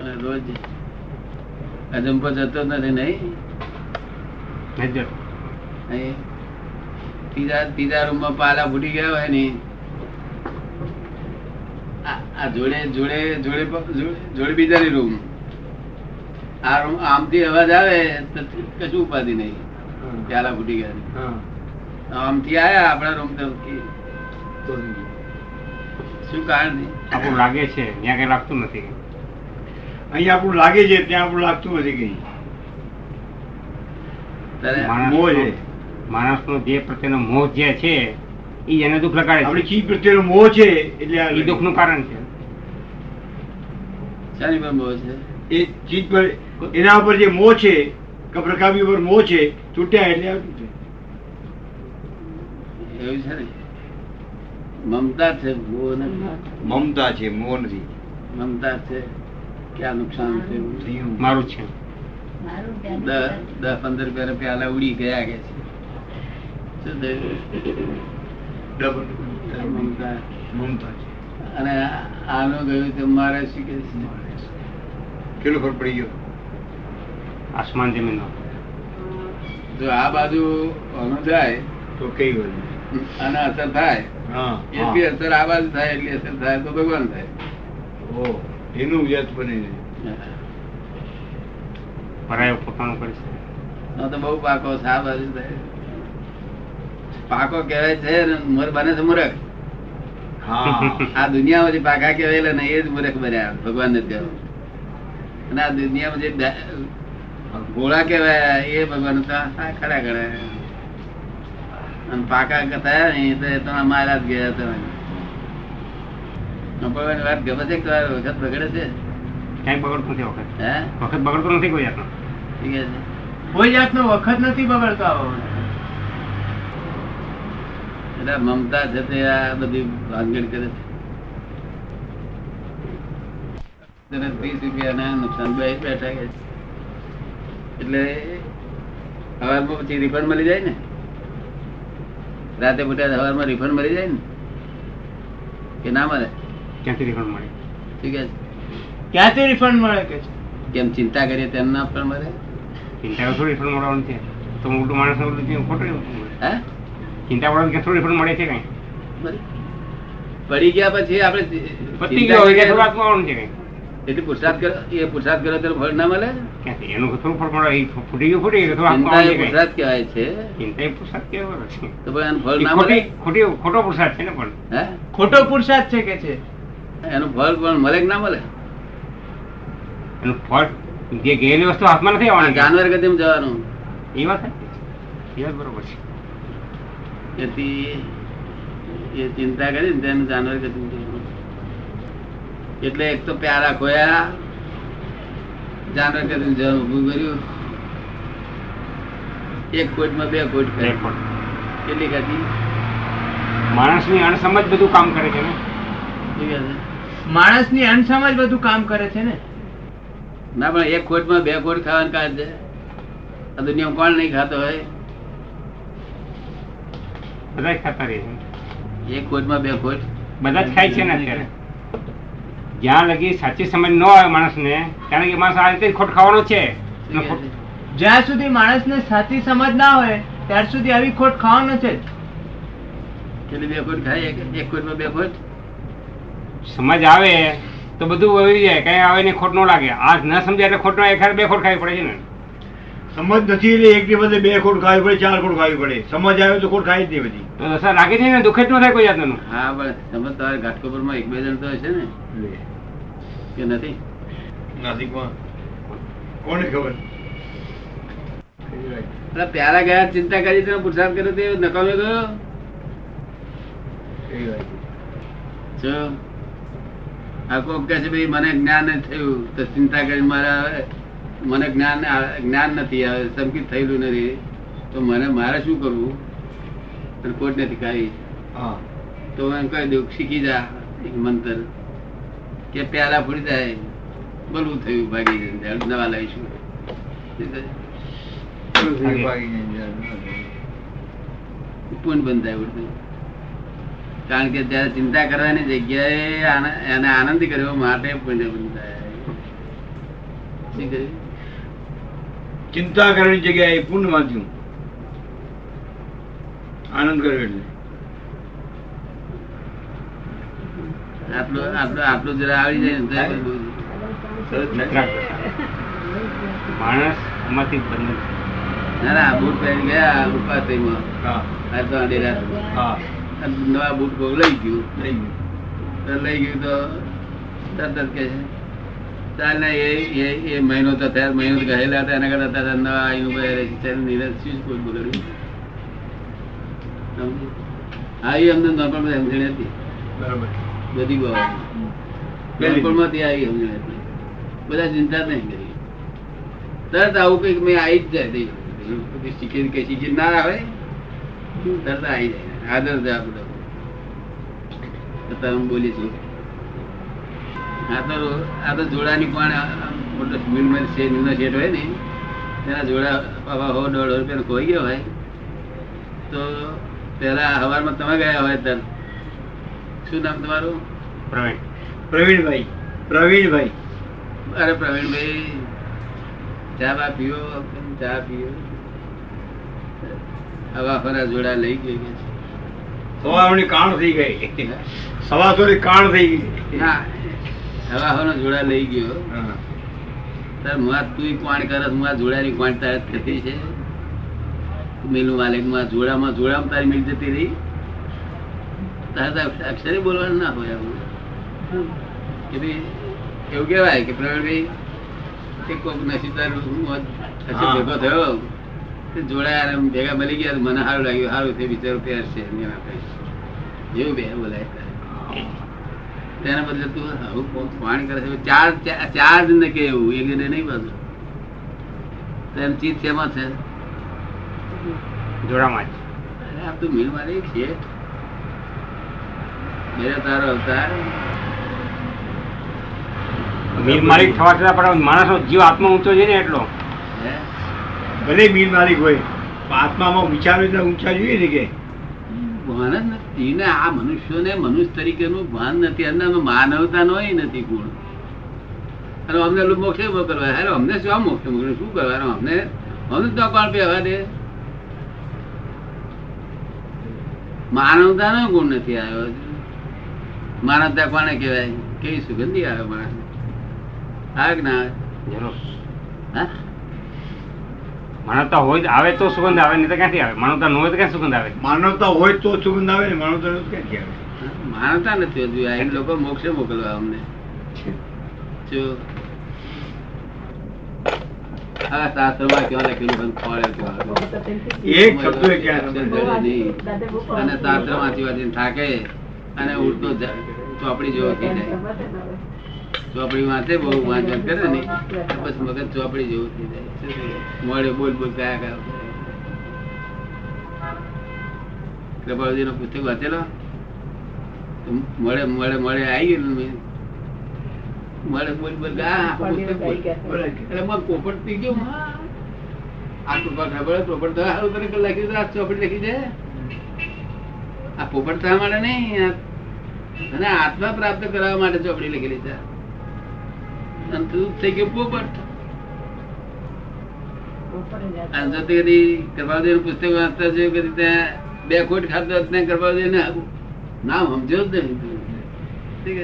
અને રોજ. અજંપો જતો નથી નહીં? ત્રીજા ત્રીજા રૂમમાં પાલા ફૂટી ગયા હોય ને. આ- જોડે જોડે જોડે જોડે- બીજાની રૂમ આ રૂમ આમથી અવાજ આવે તો કશું ઉપાધિ નહીં. પ્યાલા ફૂટી ગયા. આમથી આયા આપણા રૂમ તો શું? કારણ? આપણું લાગે છે ત્યાં કઈ લાગતું નથી. અહીંયા આપણું લાગે છે ત્યાં આપણું લાગતું નથી કઈ. મોહ છે. માણસનો જે પ્રત્યેનો મોહ જે છે એ એને દુઃખ લગાડે આપણે ચીજ પ્રત્યેનો મોહ છે એટલે આ એ દુઃખનું કારણ છે. શાની પર મોહ છે? એ ચીજ પર એના ઉપર જે મોહ છે કે ઉપર મોહ છે તૂટ્યા એટલે આવતું છે? એવું છે ને? મમતા છે મોહ મમતા છે મોહ નથી. મમતા છે. ક્યાં નુકસાન થયું. મારું છે. દસ પંદર રૂપિયા પ્યાલા ઉડી ગયા કે છે. અને આનો ગયું તો મારે શું કે કેટલો ફરક પડી ગયો? આસમાન જમીન જો આ બાજુ આનું જાય તો કઈ ગયું અને અસર થાય. હા. એટલી અસર આ બાજુ થાય એટલી અસર થાય તો ભગવાન થાય. ઓ એનું વ્યર્થ બની જાય પરાયો પોતાનું કરે તો બહુ પાકો છે આ પાકો કહેવાય છે મોર બને છે મૂર્ખ. આ દુનિયામાં જે પાકા કહેવાયેલા ને એ જ મૂરખ બન્યા ભગવાન ને કહેવાય. અને આ દુનિયામાં જે ગોળા કહેવાય એ ભગવાન ખરા ગણાય અને પાકા થયા ને તો એ તમારા મારા જ ગયા તમે ભગવાનની વાત ગમે છે વખત બગડે છે. ક્યાંય બગડતું નથી વખત? હે? વખત બગડતો નથી કોઈ જાતનો. ઠીક છે. કોઈ જાતનો વખત નથી બગડતો એટલે મમતા જતે આ બધી ભાંગડ કરે છે. તેને ત્રીસ રૂપિયાના નુકસાન બે બેઠા એટલે હવારમાં પછી રિફંડ મળી જાય ને? રાતે મોટા હવારમાં રિફંડ મળી જાય ને? કે ના મળે? ક્યાંથી રિફંડ મળે? ઠીક છે. ક્યાંથી રિફંડ મળે કે કેમ ચિંતા કરીએ તેમ ના પણ મળે? ચિંતા થોડી રિફંડ મળવાનું છે. તો મોટું માણસ ખોટું હે? ચિંતા પડવાનું કે થોડું રિફંડ મળે છે કઈ? પડી ગયા પછી આપણે પતી ગયો હોય થોડું આપવાનું છે કઈ. એટલે પુરસાદ કરો એ પુરસાદ કરો તો ફળ ના મળે? એનું થોડું ફળ મળે એ ફૂટી ગયું ફૂટી ગયું ચિંતા છે કઈ. પુરસાદ કહેવાય છે. ચિંતા એ પુરસાદ કેવો છે તો પણ ફળ ના મળે? ખોટી ખોટી ખોટો પુરસાદ છે ને પણ. હે? ખોટો પુરસાદ છે કે છે? એનું ફળ પણ મળે કે ના મળે? એનું ફળ જે ગયેલી વસ્તુ હાથમાં નથી આવવાની. જાનવર ગતિમાં જવાનું? એ વાત. એ વાત બરોબર છે. એથી એ ચિંતા કરી ને તેને જાનવર ગતિમાં જવાનું. એટલે એક તો પ્યારા ખોયા જાનવર ગતિમાં જવાનું ઊભું કર્યું. એક કોટમાં બે કોટ કરી. કેટલી ખાધી? માણસની અણસમજ બધું કામ કરે છે ને? માણસની અણસમજ બધું કામ કરે છે ને? ના પણ એક ખોટમાં બે ખોટ ખાવાનું કારણ છે. આ દુનિયામાં કોણ નહીં ખાતો હોય? બધા ખાતા રહે છે. એક ખોટમાં બે ખોટ. બધા જ ખાય છે ને અત્યારે. જ્યાં લગી સાચી સમજ ન આવે માણસને ત્યાં લગી માણસ આ રીતે ખોટ ખાવાનો છે? જ્યાં સુધી માણસને સાચી સમજ ના હોય ત્યાર સુધી આવી ખોટ ખાવાનો છે જ. કેટલી બે ખોટ ખાય એક એક ખોટમાં બે ખોટ? સમજ આવે તો બધું વળી જાય. કઈ આવે ને ખોટ ન લાગે. આ ન સમજાય એટલે ખોટ નો એકાદ બે ખોટ ખાવી પડે છે ને. સમજ નથી એટલે એક દિવસે બે ખોટ ખાવી પડે ચાર ખોટ ખાવી પડે. સમજ આવે તો ખોટ ખાઈ જ નહીં બધી. તો અસર લાગે છે ને? દુઃખ જ ન થાય કોઈ જાતનું? હા બસ સમજ તમારે ઘાટકોપરમાં એક બે જણ તો હશે ને. કે નથી? નાસિકમાં કોને ખબર? પ્યારા ગયા ચિંતા કરી તો પુરસાદ કર્યો તે નકામે ગયો જો. આ કોક કે છે ભાઈ મને જ્ઞાન થયું. તો ચિંતા કરી મારા મને જ્ઞાન જ્ઞાન નથી આવે સંકિત થયેલું નથી. તો મને મારે શું કરવું? કોટ નથી ખાવી તો એમ કહી દઉં શીખી જા એક મંત્ર કે પ્યાલા ફૂટી જાય. બોલવું થયું ભાગી જાય નવા લાવીશું પૂન બંધ થાય? ઉડતું કારણ કે જયારે ચિંતા કરવાની જગ્યાએ એને આનંદ કર્યો માટે પુણ્ય ચિંતા કરવાની જગ્યાએ પુણ્ય વાંચ્યું. આનંદ કર્યો એટલે. આટલું આટલું આટલું જરા આવડી જાય. માણસ એમાંથી બંધ ના ના બૂટ પહેરી ગયા ઉપાસ હા. આ તો અડેલા હા. અને નવા બૂટ કોક લઈ ગયું લઈ ગયું. તો લઈ ગયું તો તરત છે ચાલ એ એ મહિનો તો થયા મહિનો ગયેલા હતા એના કરતા તારા નવા આવીને છે શું કોઈ બગડ્યું સમજ્યું? એ અમને નોર્મલ સમજણ હતી. બરાબર. બધી પહેલી. નોર્મલમાંથી આવી સમજણ હતી. બધા ચિંતા નહીં કરી. તરત આવું કંઈક મેં આવી જ જાય. શીખી કે શીખી. ના આવે તરત આવી જાય. આદર છે આ અત્યારે હું બોલી છું. આ તો આ તો જોડાની પણ મોટો મિલમેલ છે મિલનો શેઠ હોય ને તેના જોડા બાબા હો દોઢ રૂપિયાનો ખોઈ ગયો હોય. તો પહેલા હવારમાં તમે ગયા હોય તર શું નામ તમારું? પ્રવીણ. પ્રવીણભાઈ. પ્રવીણભાઈ. અરે પ્રવીણભાઈ ચા બા પીઓ ચા પીઓ. હવા ફરા જોડા લઈ ગઈ છે. સવારની કાણ થઈ ગઈ. સવા થોડી કાણ થઈ ગઈ. સવાસોનો જોડા લઈ ગયો. હા. તાર મુઆ તું કોણ કરસ મુઆ જોડાની કોણ તારે થતી છે? મેલું માલિકમાં જોડામાં જોડામાં તારી મિલ જતી રહી? તારે અક્ષરે બોલવાનું ના હોય આવું. કે ભાઈ એવું કહેવાય કે પ્રવીણભાઈ એક કોક નસીબ તારું મોત ભેગો થયો. જોડાયા ભેગા મળી ગયા મને સારું લાગ્યું. સારું બિચારો છે એની માટે જેવું બે બોલાય. તેના બદલે તું આવું કોણ કરે છે? ચાર ચાર- જણને કે એવું એક જણને નહીં બાજુ એમ ચીજ શેમાં છે? જોડામાં જ. અરે આ તું મીણ મારી છે. મેરે તારો અવતાર. મીર મારી થવા છતાં પણ માણસનો જીવ આત્મા ઊંચો છે ને એટલો. હે? ભલે મીર માલિક હોય આત્મામાં વિચારો એટલે ઊંચા જોઈએ ને કે. ભાન જ નથી. ને આ મનુષ્યોને મનુષ્ય તરીકેનું ભાન નથી. અંદર માનવતાનો નથી ગુણ અને અમને મોક્ષે ઊભો કરવા. અરે અમને શું મોક્ષે મોકલે શું કરવાનું અમને અમને તો પણ પહેવા દે. માનવતાનો ગુણ નથી આવ્યો. માનવતા કોને કહેવાય? કેવી સુગંધી આવે માણસ આવે કે ના આવે? હા? માનવતા હોય તો આવે તો સુગંધ આવે નહીં તો ક્યાંથી આવે? માનવતા ન હોય તો ક્યાં સુગંધ આવે? માનવતા હોય તો સુગંધ આવે ને માનવતા ક્યાંથી આવે? માનવતા નથી હજુ આ લોકો મોક્ષે મોકલવા અમને. જો. આ શાસ્ત્રમાં ક્યાં લખેલું એક શબ્દો. અને શાસ્ત્ર વાંચી વાંચીને થાકે અને ઉડતો ચોપડી જેવો થઈ જાય. ચોપડી વાંચે બહુ વાંચન કરે ને. બસ મગજ ચોપડી જેવું થઈ જાય? મોડે બોલ બોલ કયા કયા કૃપાળજી નો પુસ્તક વાંચેલો? મળે મળે મળે આવી ગયેલું મળે બોલ બોલ મગ પોપટ થઈ ગયો? આ કૃપા ખબર પોપટ તો સારું તને લખી દે, આ ચોપડી લખી છે આ પોપટ થવા માટે નહીં અને આત્મા પ્રાપ્ત કરવા માટે ચોપડી લખેલી છે. અને તું થઈ ગયો, પોપટ. અને જો તે કદી કૃપાલજી પુસ્તક વાંચતા છે કદી ત્યાં બે ખોટ ખાતો હોત ને ને નામ સમજો જ નહીં તું. ઠીક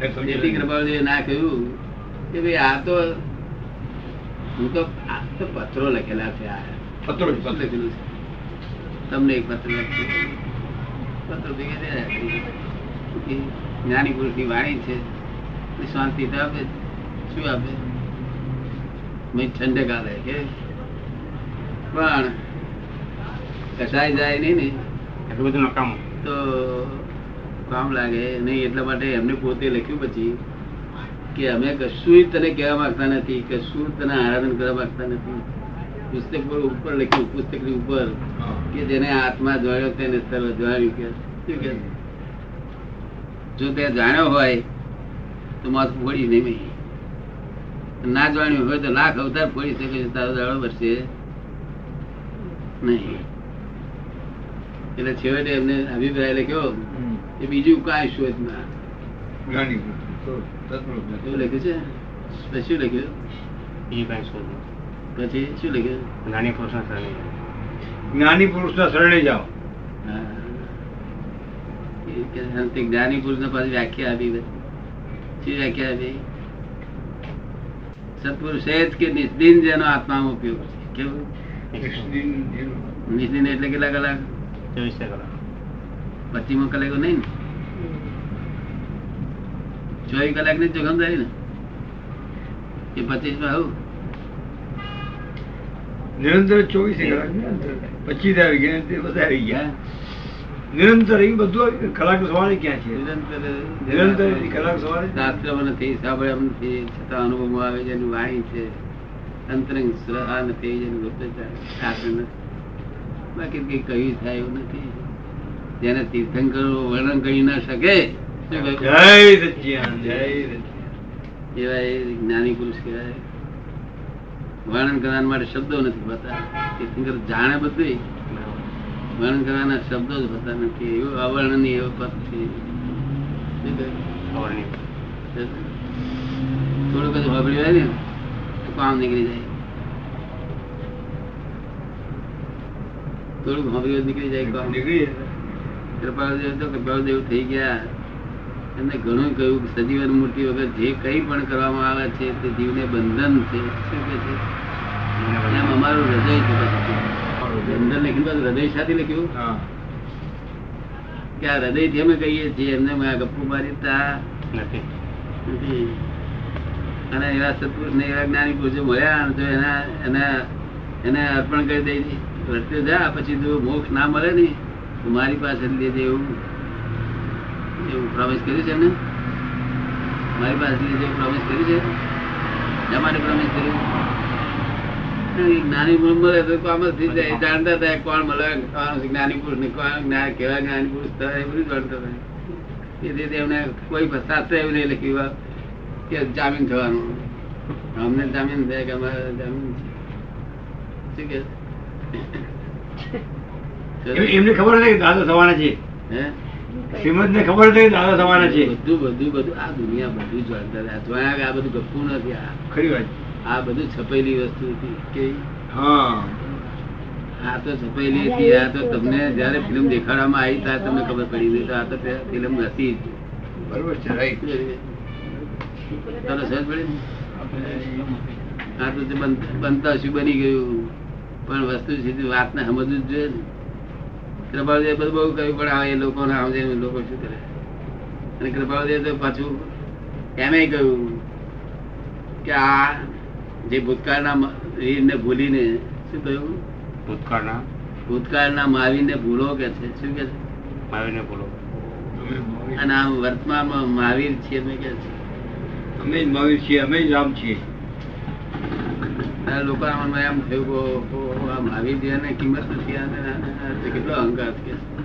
છે જેથી કૃપાલજીએ ના કહ્યું કે ભાઈ આ તો હું તો આ તો પત્રો લખેલા છે આ પત્રો છે તમને એક પત્ર લખ્યો. પત્ર ભેગા થયા કરી. એ જ્ઞાની વાણી છે શાંતિ તો આપે જ. શું આપે? ઠંડક આવે કે? પણ કસાઈ જાય નહીં ને. એટલું બધું નકામું. તો કામ લાગે નહીં એટલા માટે એમને પોતે લખ્યું પછી કે અમે કશું તને કહેવા માંગતા નથી કશું તને આરાધન કરવા માંગતા નથી. પુસ્તક પર ઉપર લખ્યું પુસ્તકની ઉપર કે જેને આત્મા જોયો તેને સર્વ જોયું કે. શું કે? જો તે જાણ્યો હોય તો માથું ફોડી નહીં. ના જાણ્યું હોય તો લાખ અવતાર ફોડી શકે છે તારો દાડો વર્ષે નહીં. એટલે છેવટે એમને અભિપ્રાય લખ્યો એ બીજું કાંઈ ના. પુરુષ. એવું લખ્યું છે? પછી શું લખ્યું? બીજું કાંઈ શોધ પછી શું લખ્યું? પુરુષના શરણે. જ્ઞાની પુરુષના શરણે જાઓ. તે જ્ઞાની પુરુષને પાછી વ્યાખ્યા આપી બધી. શું વ્યાખ્યા આપી? સત્પુરુષ એ જ કે નિષ્દિન જેનો આત્મામાં ઉપયોગ છે? કેવું? નિષ્દિન એટલે કેટલા કલાક? ચોવીસ કલાક. પચીમો કલાકો નહીં ને? ચોવીસ કલાકની જોખમદારી ને? એ પચીસમાં આવું? નિરંતર ચોવીસ કલાક પચીસ આવી ગયા તે બધા આવી ગયા. નિરંતર એ બધું કલાક સવારે ક્યાં છે? નિરંતર નિરંતર કલાક સવારે? શાસ્ત્રમાં નથી સાંભળ્યા નથી છતાં અનુભવમાં આવે છે એની વાણી છે. અંતરંગ સ્વરા નથી જેનું શાસ્ત્ર નથી બાકી કઈ કહ્યું થાય એવું નથી. જેને તીર્થંકરો વર્ણન કરી ના શકે. એવા એ જ્ઞાની પુરુષ કહેવાય. વર્ણન કરવા માટે શબ્દો નથી હોતા. તીર્થંકર જાણે બધું વર્ણન કરવાના શબ્દો જ હોતા નથી. એવું અવર્ણનીય પદ છે. થોડું બધું વાપર્યું હોય ને તો કામ નીકળી જાય. થોડુંક વાપર્યું નીકળી જાય કામ. નીકળી. કૃપાળુદેવ તો કૃપાળુદેવ થઈ ગયા. એમને ઘણું કહ્યું કે સજીવન મૂર્તિ વગર જે કંઈ પણ કરવામાં આવે છે તે જીવને બંધન છે. શું કે છે? એમ અમારું હૃદય છે બંધન લખ્યું બધું હૃદય સાથે લખ્યું. કે આ હૃદયથી અમે કહીએ છીએ એમને મેં આ ગપ્પુ મારી તા. નથી. અને એવા સત્પુરુષ ને એવા જ્ઞાની પુરુષો મળ્યા તો એના એના એને અર્પણ કરી દઈ રસ્તે જા પછી જો મોક્ષ ના મળે ને તો મારી પાસે લેજે એવું. એવું પ્રોમિસ કર્યું છે ને મારી પાસે લેજે એવું પ્રોમિસ કર્યું છે? માટે પ્રોમિસ કર્યું? જ્ઞાની પુરુષ મળે તો કામ જ થઈ જાય. જાણતા થાય કોણ મળે કોણ જ્ઞાની પુરુષ ને કોણ કેવા જ્ઞાની પુરુષ થાય એ બધું જાણતા થાય એ રીતે એમને કોઈ શાસ્ત્ર એવું નહીં લખ્યું કે જામીન થવાનું. અમને જામીન થાય કે અમારે જામીન શું કે? એમને ખબર નથી કે દાદા થવાના છે. હે? શ્રીમદ ને ખબર હતી કે થવાના છે. બધું બધું બધું આ દુનિયા બધું જાણતા આ બધું ગપુ નથી આ ખરી વાત. આ બધું છપેલી વસ્તુ હતી. કે હા. આ તો છપેલી હતી આ તો તમને જયારે ફિલ્મ દેખાડવામાં આવી ત્યારે તમને ખબર પડી ગઈ. તો આ તો ફિલ્મ હતી જ. બરોબર છે રાઈટ તમને સમજ પડી આ તો બનતા શું બની ગયું? પણ વસ્તુ સીધી વાતને સમજવું જ જોઈએ ને. કૃપાળુદેવ બધું બહુ કહ્યું પણ આ એ લોકોને સમજે આવજે લોકો શું કરે? અને કૃપાળુદેવ તો પાછું એમે કહ્યું કે આ જે ભૂતકાળના વીરને ભૂલીને શું કહ્યું? ભૂતકાળના? ભૂતકાળના માવીને ભૂલો કે છે? શું કે છે? માવીને ભૂલો. અને આમ વર્તમાનમાં મહાવીર છીએ અમે કે છે? અમે જ મહાવીર છીએ અમે જ રામ છીએ. આ લોકોના મનમાં એમ થયું કે આ મહાવીર જેને કિંમત નથી આ- કેટલો અહંકાર છે.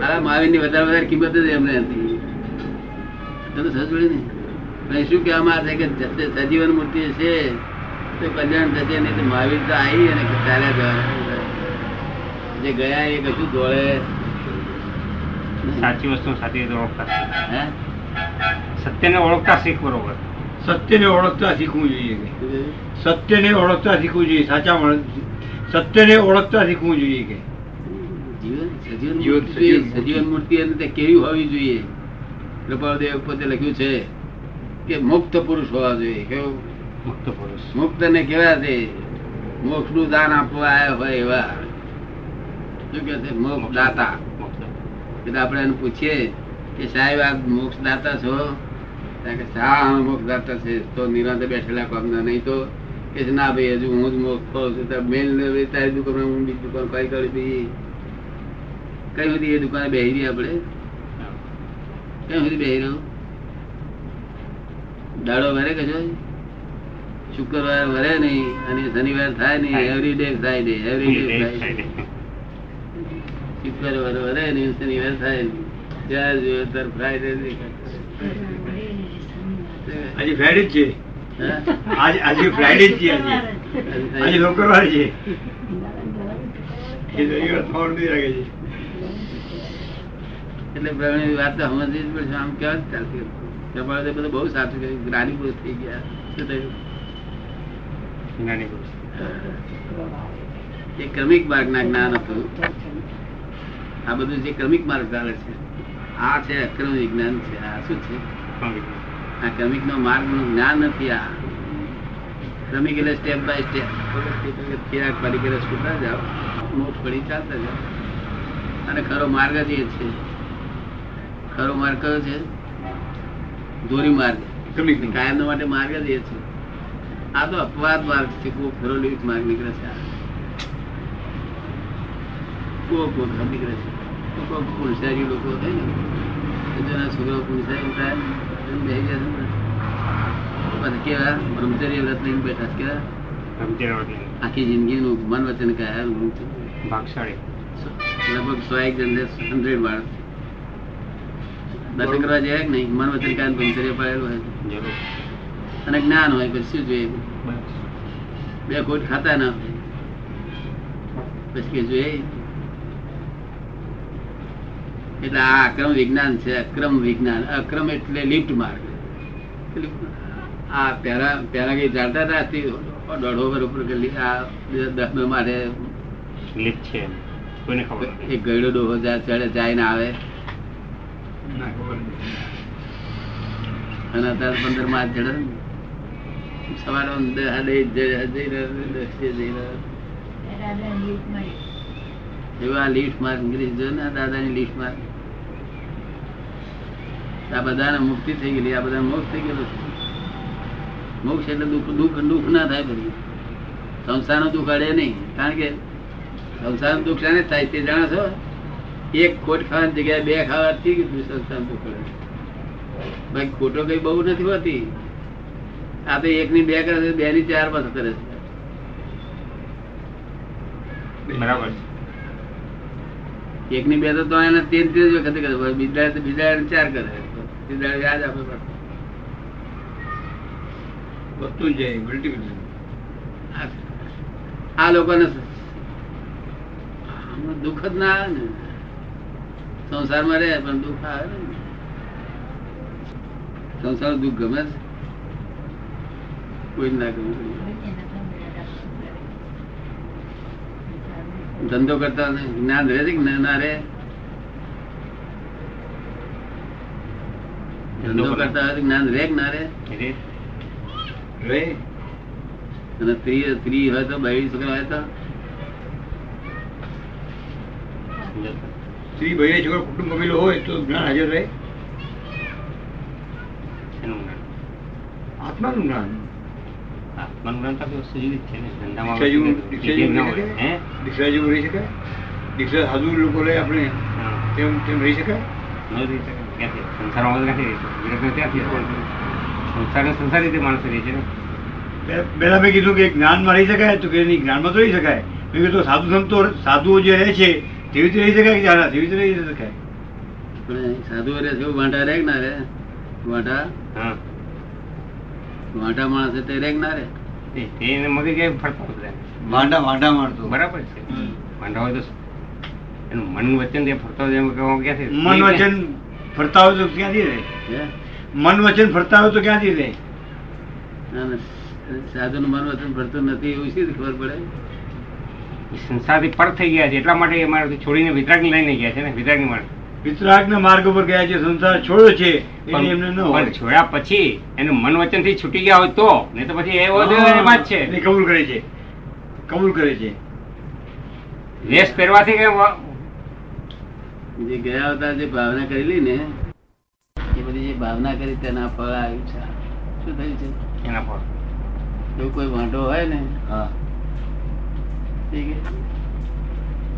આ માવીરની વધારે વધારે કિંમત જ એમને હતી. તમે સમજ પડી ને? પણ એ શું કહેવામાં આવે છે કે સજીવન મૂર્તિ છે તો કલ્યાણ થશે નહીં તો મહાવીર તો આવી અને ચાલ્યા જવાના. જે ગયા એ કશું દોડે સાચી વસ્તુ સાચી રીતે ઓળખતા હે? સત્યને ઓળખતા શીખ બરોબર. સત્યને ઓળખતા શીખવું જોઈએ? સત્યને ઓળખતા શીખવું જોઈએ સાચા માણસ. સત્યને ઓળખતા શીખવું જોઈએ કે. જીવન સજીવન જીવન- મૂર્તિ સજીવન મૂર્તિ. અને તે કેવી હોવી જોઈએ? કૃપાળદેવ પોતે લખ્યું છે કે મુક્ત પુરુષ હોવા જોઈએ કેવું? મુક્ત પુરુષ. મુક્ત ને કેવા છે મોક્ષનું દાન આપવા આવ્યા હોય એવા. શું કે છે? મોક્ષ દાતા એટલે આપણે એને પૂછીએ કે સાહેબ આપ મોક્ષ દાતા છો કે શા મોક્ષ દાતા છે. તો નિરાંતે બેઠેલા કામના નહીં તો કે ના ભાઈ હજુ હું જ મોક્ષ પાઉં છું. તો મેલ ને ભાઈ તારી દુકાન હું બીજી દુકાન કઈ કરી બીજી કઈ બધી એ દુકાને બેહી રહી આપણે? કઈ બધી બેહી રહ્યું દાડો વરે કે છો શુક્રવાર વરે નહીં અને શનિવાર થાય નહીં every day Friday every day Friday શુક્રવાર વરે નહીં શનિવાર થાય નહીં. ત્યાં જોયો તર ફ્રાઈડે આજે ફ્રાઈડે જ છે. આજે આજે ફ્રાઈડે જ છે આજે. આજે શુક્રવાર છે. એ રવિવાર થવાનું નહીં લાગે છે. એટલે પ્રવીણ વાત તો સમજવી જ પડશે આમ કેવા જ ચાલશે. કપાળ બધું બહુ સાચું કર્યું જ્ઞાની પુરુષ થઈ ગયા. શું થયું? જ્ઞાની પુરુષ. એ ક્રમિક માર્ગના જ્ઞાન હતું આ બધું જે ક્રમિક માર્ગ ચાલે છે આ છે અક્રમ વિજ્ઞાન છે આ શું છે? આ ક્રમિક નો માર્ગનું જ્ઞાન નથી આ. ક્રમિક એટલે સ્ટેપ બાય સ્ટેપ ચિરાગ પડી કરે છૂટા જાઓ. મોક્ષ પડી ચાલતા જાઓ. અને ખરો માર્ગ જ એ છે. ખરો માર્ગ કયો છે? દોરી માર્ગ. કાયમ માટે માર્ગ જ એ છે. આ તો અપવાદ માર્ગ છે ખરો લીટ માર્ગ નીકળે છે કોક નીકળે છે. કોક કોક પુરુષારી લોકો થાય ને તો જેના છોકરાઓ પુરુષારી થાય એમ બેસી ગયા છે ને. પછી કેવા? બ્રહ્મચર્ય વ્રત લઈને બેઠા છે કેવા. આખી જિંદગીનું મન વચન કયા ભાગશાળી. લગભગ સો એક હંડ્રેડ માણસ. દર્શન કરવા જાય કે નહીં? મન વચન કાયમ બ્રહ્મચર્ય પાડેલું હોય અને જ્ઞાન હોય પછી શું જોઈએ? બે ખોટ ખાતા ના પછી કે જોઈએ? એટલે આ અક્રમ વિજ્ઞાન છે અક્રમ વિજ્ઞાન. અક્રમ એટલે લિફ્ટ માર્ગ. આ પેલા પેલા કઈ જાણતા હતા? દોઢો વર ઉપર આ દસમે માટે લિફ્ટ છે કોઈને ખબર એક ગયડો ડોહો ચડે જાય ને આવે. ના. અને અત્યારે પંદર માર્ચ જડે. સવારે એવા લીફ્ટ માર્ગ ઇંગ્લિશ જો ને, દાદાની લીફ્ટ માર્ક આ બધાને મુક્તિ થઈ ગયેલી, આ બધા મોક્ષ થઈ ગયેલો મોક્ષ એટલે દુઃખ દુઃખ દુઃખ ના થાય બધું સંસારનું દુઃખ અડે નહીં. કારણ કે સંસારનું દુઃખ શાને થાય, તે જાણો છો? એક ખોટ ખાવાની જગ્યાએ બે ખાવાથી સંસ્થાન અડે ભાઈ ખોટો કઈ બહુ નથી હોતી. આ તો એક ની બે કરે છે બે ની ચાર પાસે કરે છે. બરાબર. એક ની બે તો એને તેર તેર જ વખતે કરે. બીજા બીજા ચાર કરે. બીજા વ્યાજ આપે multiplication. આ- લોકોને દુઃખ જ ના આવે ને. સંસારમાં રહે પણ દુઃખ આવે ને. સંસાર દુઃખ ગમે છે કોઈ ના ગમે. ધંધો કરતા જ્ઞાન રહે છે કે ના- રહે? ધંધો કરતા હોય જ્ઞાન કે ના રહે? અને સ્ત્રી સ્ત્રી હોય તો બૈરી છોકરા હોય તો? સ્ત્રી ભાઈ છોકરો કુટુંબ કબીલો હોય તો જ્ઞાન હાજર રહે. આત્માનું જ્ઞાન. આત્માનું જ્ઞાન તો વસ્તુ જુદી જ છે ને. ધંધામાં દીક્ષા જેવું વસ્તુ દીક્ષા જુદી જ જેવું ના રહી શકાય દીક્ષા જેવું રહી શકાય દીક્ષા સાધુ લોકો લે આપણે તેમ તેમ રહી શકાય ન રહી શકે. સંસારમાં તો ક્યાંથી રહીશું? ત્યાંથી સંસારને સંસાર રીતે માણસ રહે છે ને. પે- મેં કીધું કે જ્ઞાનમાં રહી શકાય તો કે નહીં જ્ઞાનમાં તો રહી શકાય. મેં કીધું સાધુ સંતો સાધુઓ જે રહે છે તેવી રીતે રહી શકાય કે જાણા જીવિત રહી શકાય પણ સાધુ છે એવું રહે કે ના રે. વાંટા હા. વાંટા માણસ તે રહે ના રે. એને મગજ એ ફરતા બધા વાંટા વાંઢા મારતો બરાબર છે. વાંટા હોય તો એનું મન વચન જે ફરતો હોય એમ કહેવામાં ક્યાંથી મન વચન ફરતા હોય તો ક્યાંથી રહે? મન વચન ફરતા હોય તો ક્યાંથી રહે? સાધુ નું મન વચન ફરતું નથી એવું શી ખબર પડે? સંસારથી પર થઈ ગયા છે એટલા માટે એ છોડીને વિતરાગ લઈને ગયા છે ને વિતરાગની માર્ગ. વિતરાગના માર્ગ ઉપર ગયા છે સંસાર છોડ્યો છે એમને ન હોય. પણ છોડ્યા પછી એનું મન વચનથી છૂટી ગયા હોય તો નહીં તો પછી એ જ એમાં જ એ છે. કબૂલ કરે છે. કબૂલ કરે છે. વેશ પહેરવાથી કે જે ગયા હતા જે ભાવના કરેલી ને એ બધી જે ભાવના કરી તેના ફળ આવ્યું છે. શું થયું છે? એના પર જો કોઈ વાંઢો હોય ને હા.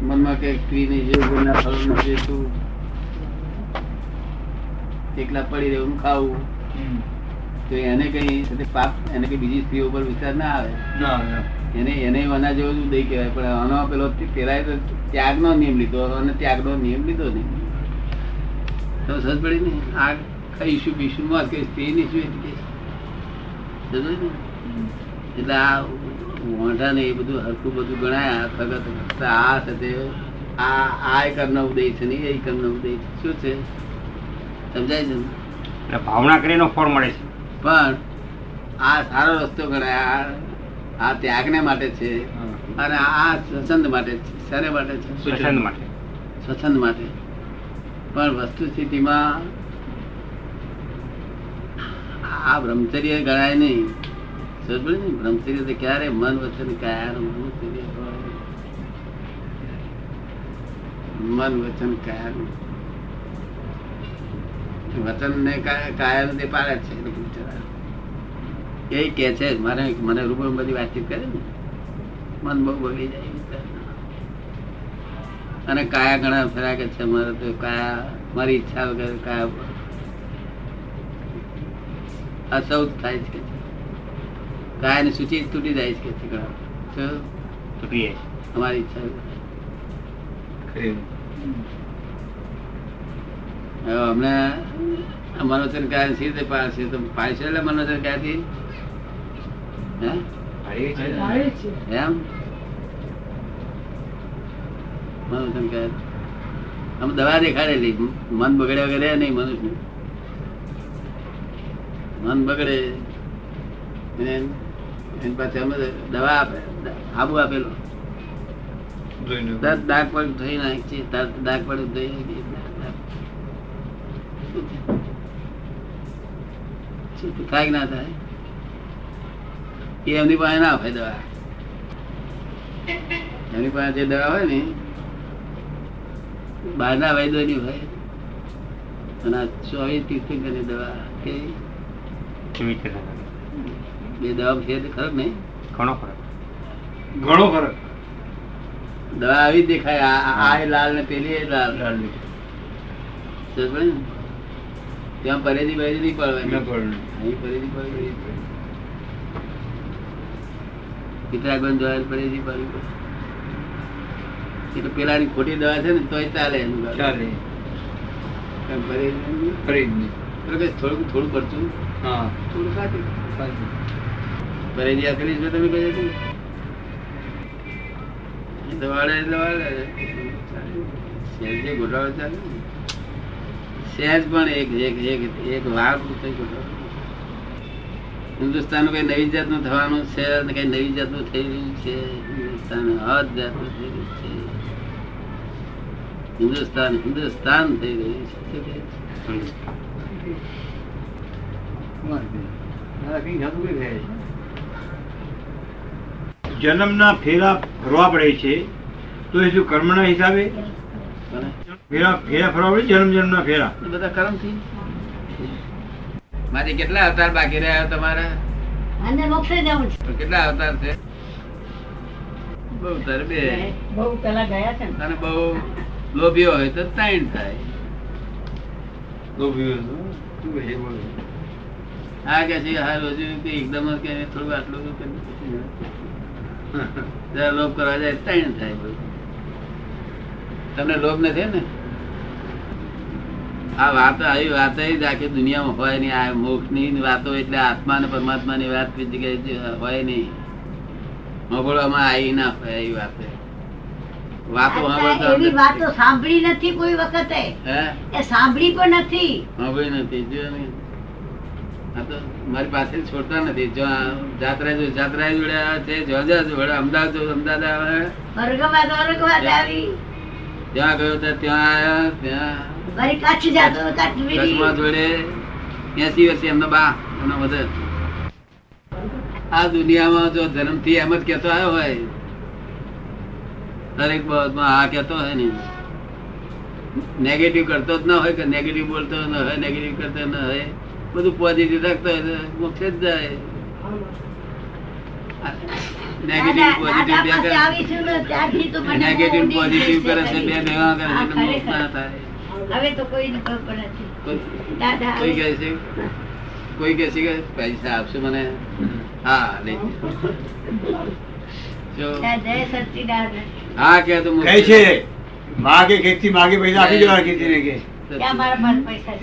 મનમાં કઈ સ્ત્રી ની ના ફળ નથી. એકલા પડી રહેવું ખાવું. તો એને કઈ પાપ એને કઈ બીજી સ્ત્રીઓ પર વિચાર ના આવે. એને એને આના જેવો જ ઉદય કહેવાય. પણ આનો પેલો પેલા તો ત્યાગનો નિયમ લીધો. અને ત્યાગનો નિયમ લીધો નહીં. તો સજ પડી ને? આ ખાઈશું પીશું માં કઈ સ્ત્રી ની? શું એટલે આ વાંઢા ને એ બધું હરખું બધું ગણાય આ સગત આ છે તે આ આ કર્મ ઉદય છે ને એ કર્મ ઉદય છે. શું છે? સમજાય છે એટલે ભાવના કરીને ફળ મળે છે. પણ આ સારો રસ્તો ગણાય આ આ ત્યાગને માટે છે અને આ સ્વચ્છંદ માટે છે. શાને માટે છે? સ્વચ્છંદ માટે. સ્વચ્છંદ માટે. પણ વસ્તુ સ્થિતિમાં આ બ્રહ્મચર્ય ગણાય નહીં. ક્યારે મન વચન મન વચન વચન ને કાયાનું તે પાડે છે, એ કે છે, મારે મને રૂબરૂ બધી વાતચીત કરે ને. મન બહુ બગડી જાય અને કાયા ઘણા ફેરા કે છે, મારે તો કાયા મારી ઈચ્છા વગર કાયા અસૌ થાય છે. કાયા ને સૂચિ તૂટી જાય છે છે? તૂટી જાય અમારી ઈચ્છા અમને મનોચન કાયા સી રીતે પાડશે તો છે એટલે મનોચન કાયથી એમ? મનોચન કાય અમે દવા દેખાડેલી. મન બગડે વગેરે નહીં મનુષ્ય મન બગડે. એને પાસે અમે દવા આપે આબુ આપેલો તરત ડાક પડ્યું થઈ નાખીએ તરત ડાક પડ્યું થઈ નાખીએ. થાય ના થાય એ એમની પાસે ના હોય દવા એમની પાસે જે દવા હોય ને બહારના વૈદ્યોની હોય અને આ ચોવીસ તીર્થંકરની દવા કે થાય. બે દવા ફેર ખરો નહીં? ઘણો ફરક. ઘણો ફરક. દવા આવી દેખાય. આ- આ આ લાલ ને પેલી એ લાલ. લાલની. ને? ત્યાં પરેજી બરેજી નહીં પડવાની. અહીં પરેજી પડવી પડે. પિતરાગંજ પરેજી પડવી પડે. એ તો પેલાની ખોટી દવા છે ને તોય ચાલે એનું. ચાલે. થોડુંક થોડું પડતું હા. થોડું સાચું સાચું. કરી છે તમે કહી હતું? એટલે વાળે. સહેજે ચાલે. સહેજ પણ એક એક એક એક વાર પૂરતો ગોઠવાડો. હિન્દુસ્તાન કઈ નવી જાતનું થવાનું છે અને કઈ નવી જાતનું થઈ રહ્યું છે હિન્દુસ્તાન હદ જાતનું થઈ રહ્યું છે હિન્દુસ્તાન હિન્દુસ્તાન થઈ રહ્યું છે? જન્મના ફેરા ફરવા પડે છે તો એ શું કર્મના હિસાબે? ફેરા ફેરા ફરવા પડે જન્મ જન્મના ફેરા? એ બધા કર્મથી? મારે કેટલા અવતાર બાકી રહ્યા તમારા? અને મોક્ષે જવું છે. કેટલા અવતાર છે? બહુ તરબે બે. બહુ પેલા ગયા છે અને બહુ લોભીઓ હોય તો ત્રણ થાય. લોભીઓ આ કે છે હા હજુ કે એકદમ જ કે થોડું આટલું તો કરી દે. લોભ કરવા જાય ત્રણ થાય તમને લોભ નથી ને? આ વાત આવી વાત જ આખી દુનિયામાં હોય નહીં. આ મોક્ષની વાતો એટલે આત્મા અને પરમાત્માની વાત જગ્યાએ હોય નહીં. સાંભળવામાં આવી ના હોય એવી વાત વાતો એવી વાતો સાંભળી નથી કોઈ વખતે. હે? એ સાંભળી પણ નથી. સાંભળી નથી જો ને આ તો મારી પાસે છોડતા નથી. જો જાત્રા જો જાત્રા જોડે આવે છે જો જો જોડે અમદાવાદ જો અમદાવાદ આવે. ત્યાં ગયો તો ત્યાં આવ્યા ત્યાં કચ્છ જાતો કચ્છમાં જોડે એસી વર્ષે એમનો બા એમનો વધે આ દુનિયામાં જો જન્મથી એમ જ કેતો આવ્યો હોય દરેક બાબતમાં આ કેતો હોય ને. નેગેટિવ કરતો જ ના હોય કે નેગેટિવ બોલતો ન હોય નેગેટિવ કરતો ન હોય. બધું પોઝિટિવ રાખતો હોય મોક્ષે જ જાય. નેગેટિવ પોઝિટિવ બે કરે. આવીશું ને ત્યારથી તો મને નેગેટિવ પોઝિટિવ કરે છે બે ભેગા કરે છે મોક્ષ ના થાય. હવે તો કોઈને ખબર નથી કોઈ- દાદા કોઈ કહે છે? કોઈ કહે છે કે પૈસા આપશે મને? હા લઈ હા કે તો કહે છે માગે ખેતી માગે પૈસા આપી દેવા ખેતી ને કે મારા પૈસા